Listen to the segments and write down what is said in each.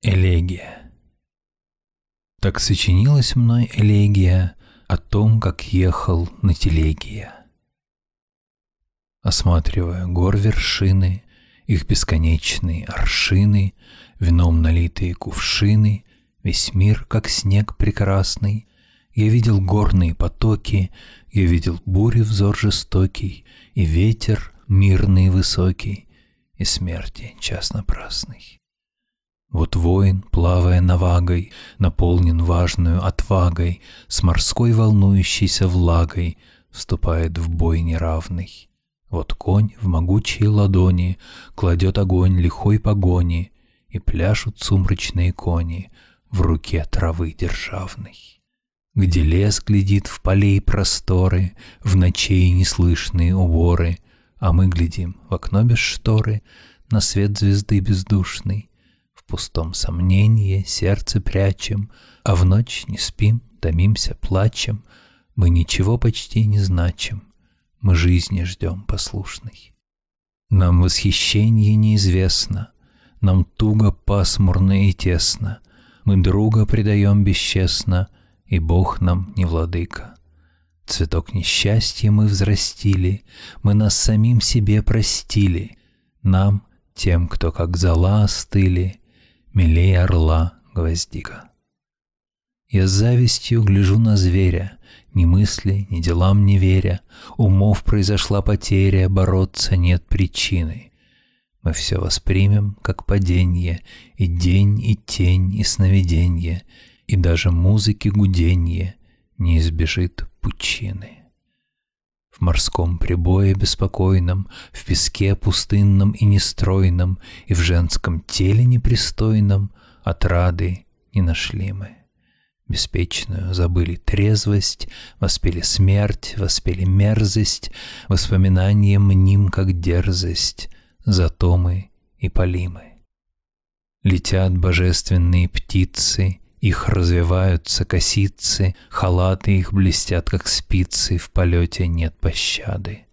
Элегия Так сочинилась мной элегия О том, как ехал на телегия. Осматривая гор вершины, Их бесконечные аршины, Вином налитые кувшины, Весь мир, как снег прекрасный, Я видел горные потоки, Я видел бури взор жестокий, И ветер мирный высокий, И смерти час напрасный. Вот воин, плавая навагой, наполнен важную отвагой, С морской волнующейся влагой Вступает в бой неравный. Вот конь в могучие ладони Кладет огонь лихой погони, И пляшут сумрачные кони В руке травы державной. Где лес глядит в полей просторы, В ночей неслышные уборы, А мы глядим в окно без шторы На свет звезды бездушный, пустом сомнении сердце прячем, А в ночь не спим, томимся, плачем, Мы ничего почти не значим, Мы жизни ждем послушной. Нам восхищение неизвестно, Нам туго, пасмурно и тесно, Мы друга предаем бесчестно, И Бог нам не владыка. Цветок несчастья мы взрастили, Мы нас самим себе простили, Нам, тем, кто как зола остыли, милее орла гвоздика. Я с завистью гляжу на зверя, Ни мысли, ни делам не веря, Умов произошла потеря, Бороться нет причины. Мы все воспримем, как паденье, И день, и тень, и сновиденье, И даже музыки гуденье Не избежит пучины. В морском прибое беспокойном, В песке пустынном и нестройном, И в женском теле непристойном Отрады не нашли мы. Беспечную забыли трезвость, Воспели смерть, воспели мерзость, Воспоминания мним, как дерзость, Зато мы и полимы. Летят божественные птицы, их развиваются косицы, халаты их блестят, как спицы, в полете нет пощады.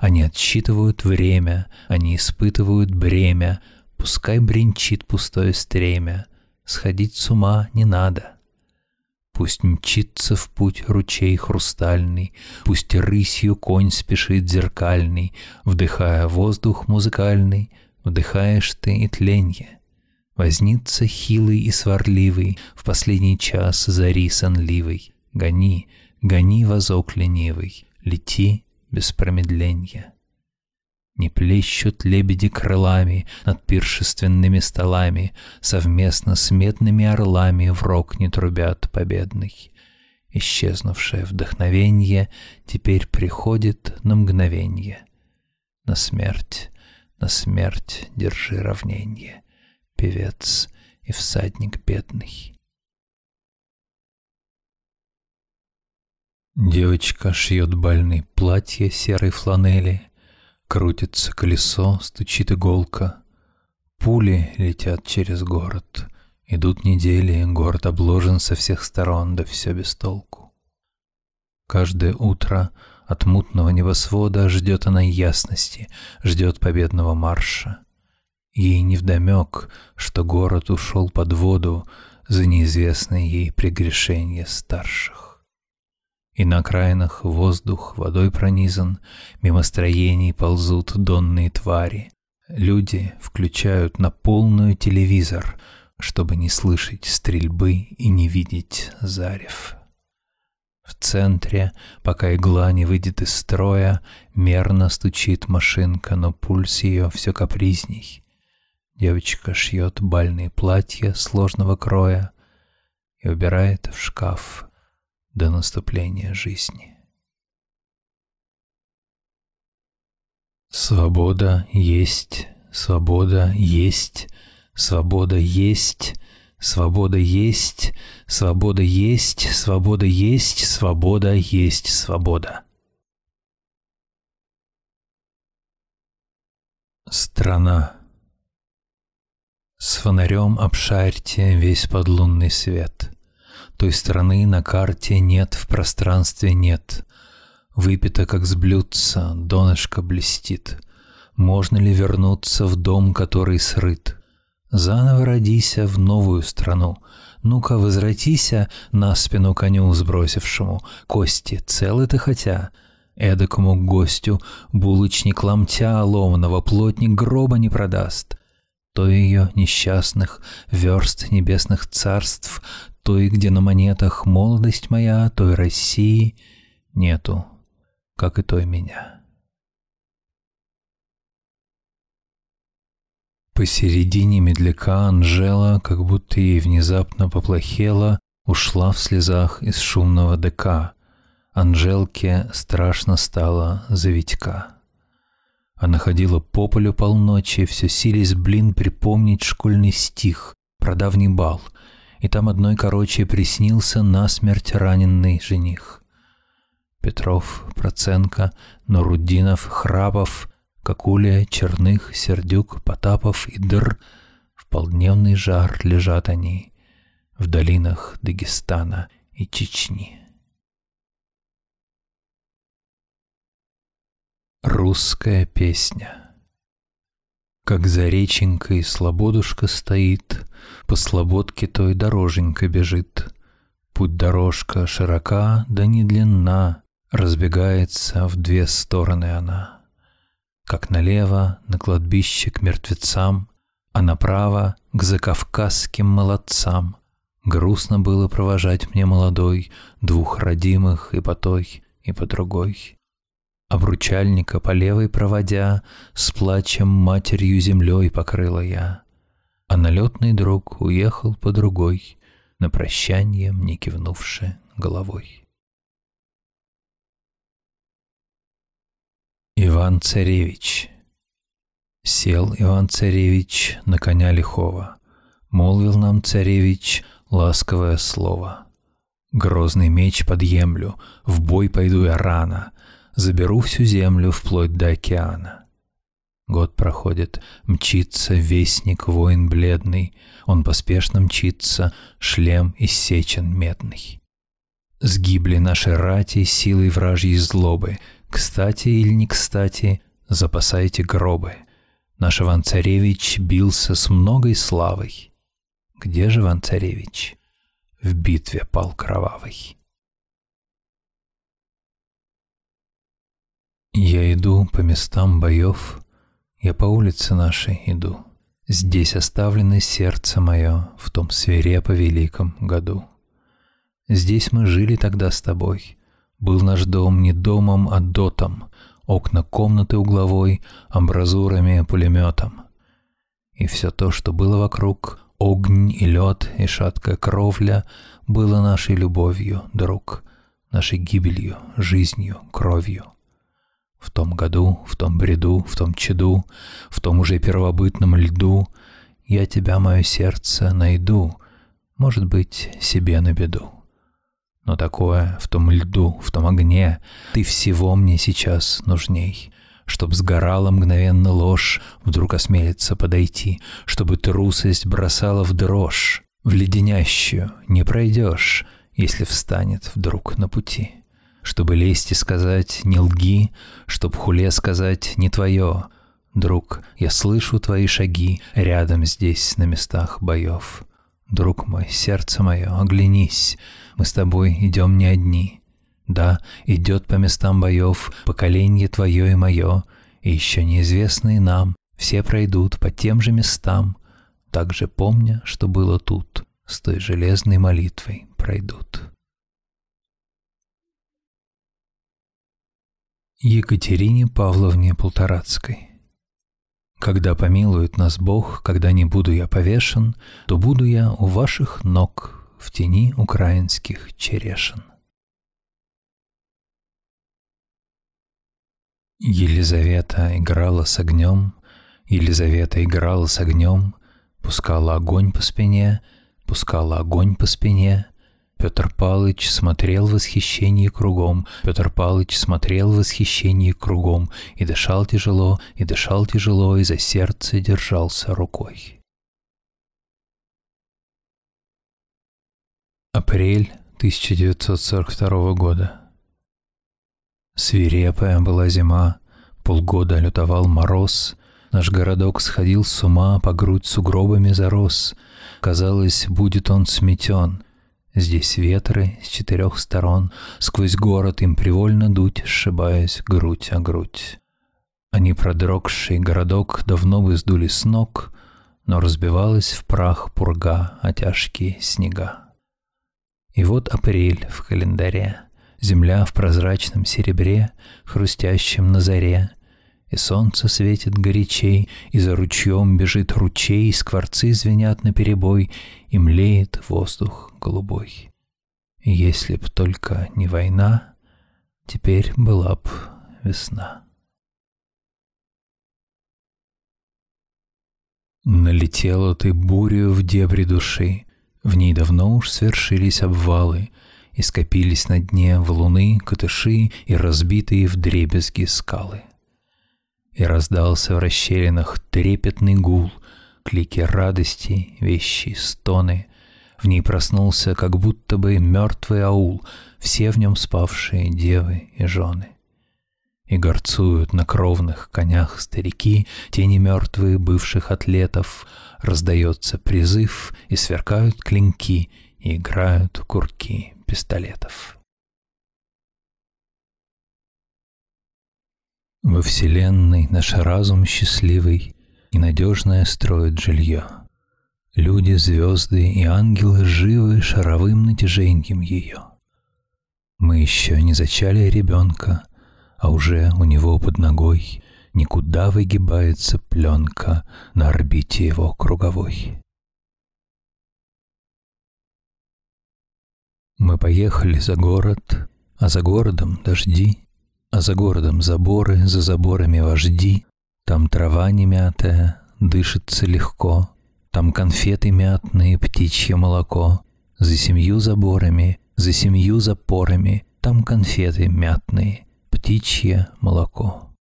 Они отсчитывают время, они испытывают бремя, пускай бренчит пустое стремя, сходить с ума не надо. Пусть мчится в путь ручей хрустальный, Пусть рысью конь спешит зеркальный, Вдыхая воздух музыкальный, Вдыхаешь ты и тленье — Вознится хилый и сварливый В последний час зари сонливый. Гони, гони, возок ленивый, Лети без промедления. Не плещут лебеди крылами Над пиршественными столами, Совместно с медными орлами В рог не трубят победный. Исчезнувшее вдохновенье Теперь приходит на мгновенье. На смерть, на смерть держи равненье певец и всадник бедный. Девочка шьет бальные платья серой фланели, Крутится колесо, стучит иголка. Пули летят через город. Идут недели, город обложен со всех сторон, да все без толку. Каждое утро от мутного небосвода ждет она ясности, ждет победного марша. Ей невдомек, что город ушел под воду за неизвестное ей прегрешение старших. И на окраинах воздух водой пронизан, мимо строений ползут донные твари. Люди включают на полную телевизор, чтобы не слышать стрельбы и не видеть зарев. В центре, пока игла не выйдет из строя, мерно стучит машинка, но пульс ее все капризней. Девочка шьет бальные платья сложного кроя и убирает в шкаф до наступления жизни. Свобода есть, свобода есть, свобода есть, свобода есть, свобода есть, свобода есть, свобода есть, свобода. Страна с фонарем обшарьте весь подлунный свет. Той страны на карте нет, в пространстве нет. Выпито, как с блюдца, донышко блестит. Можно ли вернуться в дом, который срыт? Заново родися в новую страну. Ну-ка, возвратися на спину коню сбросившему. Кости, целы ты хотя? Эдакому гостю булочник ломтя ломаного плотник гроба не продаст. То ее несчастных верст небесных царств, той, где на монетах молодость моя, той России нету, как и той меня. Посередине медляка Анжела, как будто ей внезапно поплохело, ушла в слезах из шумного ДК. Анжелке страшно стало за Витька. Она ходила по полю полночи, все сились, блин, припомнить школьный стих про давний бал, и там одной короче приснился насмерть раненый жених. Петров, Проценко, Нуруддинов, Храпов, Какулия, Черных, Сердюк, Потапов и Др в полдневный жар лежат они в долинах Дагестана и Чечни. Русская песня Как за реченькой слободушка стоит, По слободке той дороженька бежит. Путь дорожка широка, да не длинна, Разбегается в две стороны она. Как налево на кладбище к мертвецам, А направо к закавказским молодцам. Грустно было провожать мне молодой Двух родимых и по той, и по другой. Обручальника по левой проводя, С плачем матерью землей покрыла я. А налетный друг уехал по другой, На прощание мне кивнувши головой. Иван-царевич Сел Иван-царевич на коня лихого, Молвил нам царевич ласковое слово. Грозный меч подъемлю, в бой пойду я рано, заберу всю землю вплоть до океана. Год проходит, мчится вестник, воин бледный, он поспешно мчится, шлем иссечен медный. Сгибли наши рати силой вражьей злобы, кстати или не кстати, запасайте гробы. Наш Иван-Царевич бился с многой славой. Где же Иван-Царевич? В битве пал кровавый. Я иду по местам боев, я по улице нашей иду. Здесь оставлено сердце мое в том свирепо великом году. Здесь мы жили тогда с тобой. Был наш дом не домом, а дотом, окна комнаты угловой, амбразурами, пулеметом. И все то, что было вокруг, огонь и лед, и шаткая кровля, было нашей любовью, друг, нашей гибелью, жизнью, кровью. В том году, в том бреду, в том чаду, в том уже первобытном льду. Я тебя, мое сердце, найду, может быть, себе на беду. Но такое в том льду, в том огне Ты всего мне сейчас нужней, Чтоб сгорала мгновенно ложь, Вдруг осмелится подойти, Чтобы трусость бросала в дрожь, В леденящую не пройдешь, Если встанет вдруг на пути чтобы лезть и сказать «не лги», чтоб хуле сказать «не твое». Друг, я слышу твои шаги рядом здесь, на местах боев. Друг мой, сердце мое, оглянись, мы с тобой идем не одни. Да, идет по местам боев поколение твое и мое, и еще неизвестные нам, все пройдут по тем же местам, также помня, что было тут, с той железной молитвой пройдут. Екатерине Павловне Полторацкой. Когда помилует нас Бог, когда не буду я повешен, то буду я у ваших ног в тени украинских черешин. Елизавета играла с огнем, Елизавета играла с огнем, пускала огонь по спине, пускала огонь по спине, Петр Палыч смотрел в восхищении кругом, Петр Палыч смотрел в восхищении кругом, и дышал тяжело, и дышал тяжело, и за сердце держался рукой. Апрель 1942 года. Свирепая была зима, полгода лютовал мороз, Наш городок сходил с ума, по грудь сугробами зарос. Казалось, будет он сметен. Здесь ветры с четырех сторон, Сквозь город им привольно дуть, Сшибаясь грудь о грудь. Они продрогший городок давно бы сдули с ног, Но разбивалась в прах пурга, а тяжкие снега. И вот апрель в календаре, Земля в прозрачном серебре, Хрустящем на заре, И солнце светит горячей, И за ручьем бежит ручей, Скворцы звенят наперебой, И млеет воздух голубой. И если б только не война, Теперь была б весна. Налетела ты бурю в дебри души, В ней давно уж свершились обвалы, И скопились на дне валуны, катыши И разбитые в дребезги скалы. И раздался в расщелинах трепетный гул, Клики радости, вещи, стоны. В ней проснулся, как будто бы мертвый аул, Все в нем спавшие девы и жены. И горцуют на кровных конях старики, Тени мертвые бывших атлетов, Раздается призыв, и сверкают клинки, И играют курки пистолетов. Во Вселенной наш разум счастливый И надежное строит жилье. Люди, звезды и ангелы живы Шаровым натяжением ее. Мы еще не зачали ребенка, а уже у него под ногой Никуда выгибается пленка на орбите его круговой. Мы поехали за город, а за городом дожди, а за городом заборы, за заборами вожди. Там трава немятая, дышится легко, там конфеты мятные, птичье молоко. За семью заборами, за семью запорами, там конфеты мятные, птичье молоко.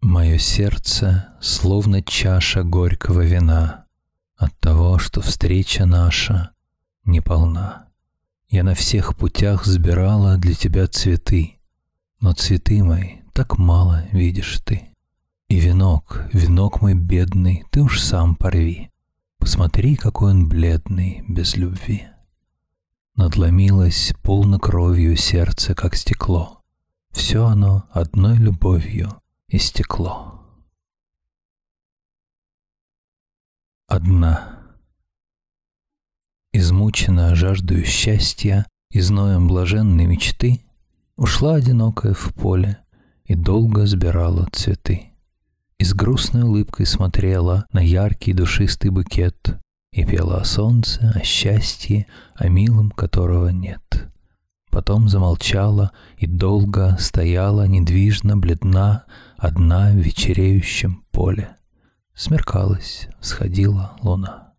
Мое сердце словно чаша горького вина от того, что встреча наша неполна. Я на всех путях сбирала для тебя цветы, но цветы мои так мало видишь ты. И венок, венок мой бедный, ты уж сам порви. Посмотри, какой он бледный, без любви. Надломилось полно кровью сердце, как стекло. Все оно одной любовью истекло. Одна. Измучена жаждою счастья и зноем блаженной мечты, Ушла одинокая в поле и долго сбирала цветы. И с грустной улыбкой смотрела на яркий душистый букет, и пела о солнце, о счастье, о милом, которого нет. Потом замолчала и долго стояла недвижно, бледна, одна в вечереющем поле. Смеркалась, сходила луна.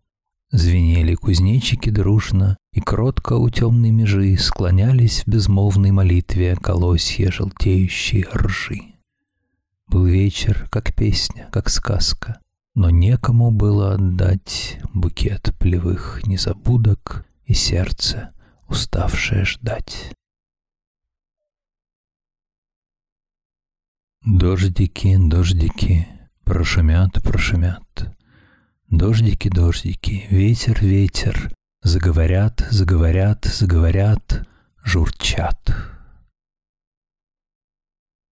Звенели кузнечики дружно, и кротко у темной межи склонялись в безмолвной молитве колосья желтеющие ржи. Был вечер, как песня, как сказка, но некому было отдать букет плевых незабудок и сердце, уставшее ждать. Дождики, дождики, прошумят, прошумят. Дождики, дождики, ветер, ветер, Заговорят, заговорят, заговорят, журчат.